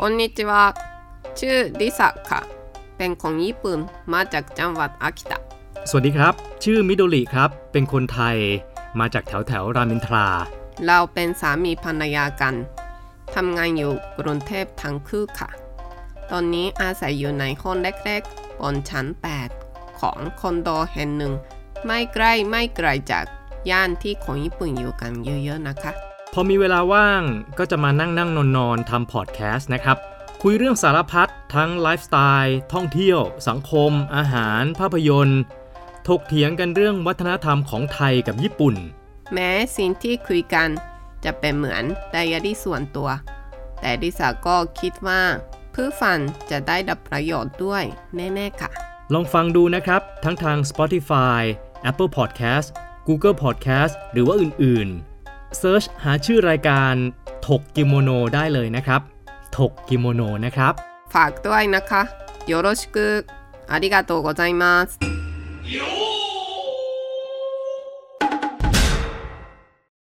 こんにちはชื่อริสะค่ะ เป็นคนญี่ปุ่น มาจากจังหวัดอากิตะ สวัสดีครับ ชื่อมิโดริครับ เป็นคนไทย มาจากแถวแถวๆรามอินทรา เราเป็นสามีภรรยากัน ทำงานอยู่กรุงเทพทั้งคู่ค่ะ ตอนนี้อาศัยอยู่ในห้องเล็กๆบนชั้น 8 ของคอนโดแห่งหนึ่ง ไม่ใกล้ไม่ไกลจากย่านที่คนญี่ปุ่นอยู่กันเยอะๆนะคะ พอมีเวลาว่างก็จะมานั่งนั่งนอนนอนๆทำพอดแคสต์นะครับ คุยเรื่องสารพัดทั้งไลฟ์สไตล์ท่องเที่ยว สังคม อาหาร ภาพยนตร์ ถกเถียงกันเรื่องวัฒนธรรมของไทยกับญี่ปุ่น แม้สิ่งที่คุยกันจะเป็นเหมือนไดอารี่ส่วนตัว แต่ดิสาก็คิดว่าผู้ฟังจะได้รับประโยชน์ด้วยแน่ๆค่ะ ลองฟังดูนะครับ ทั้งทาง Spotify Apple Podcast Google Podcast หรือว่าอื่นๆ Search หาชื่อรายการถกกิโมโนได้เลยนะครับ ถกกิโมโนนะครับ ฝากด้วยนะคะよろしくありがとうございます よ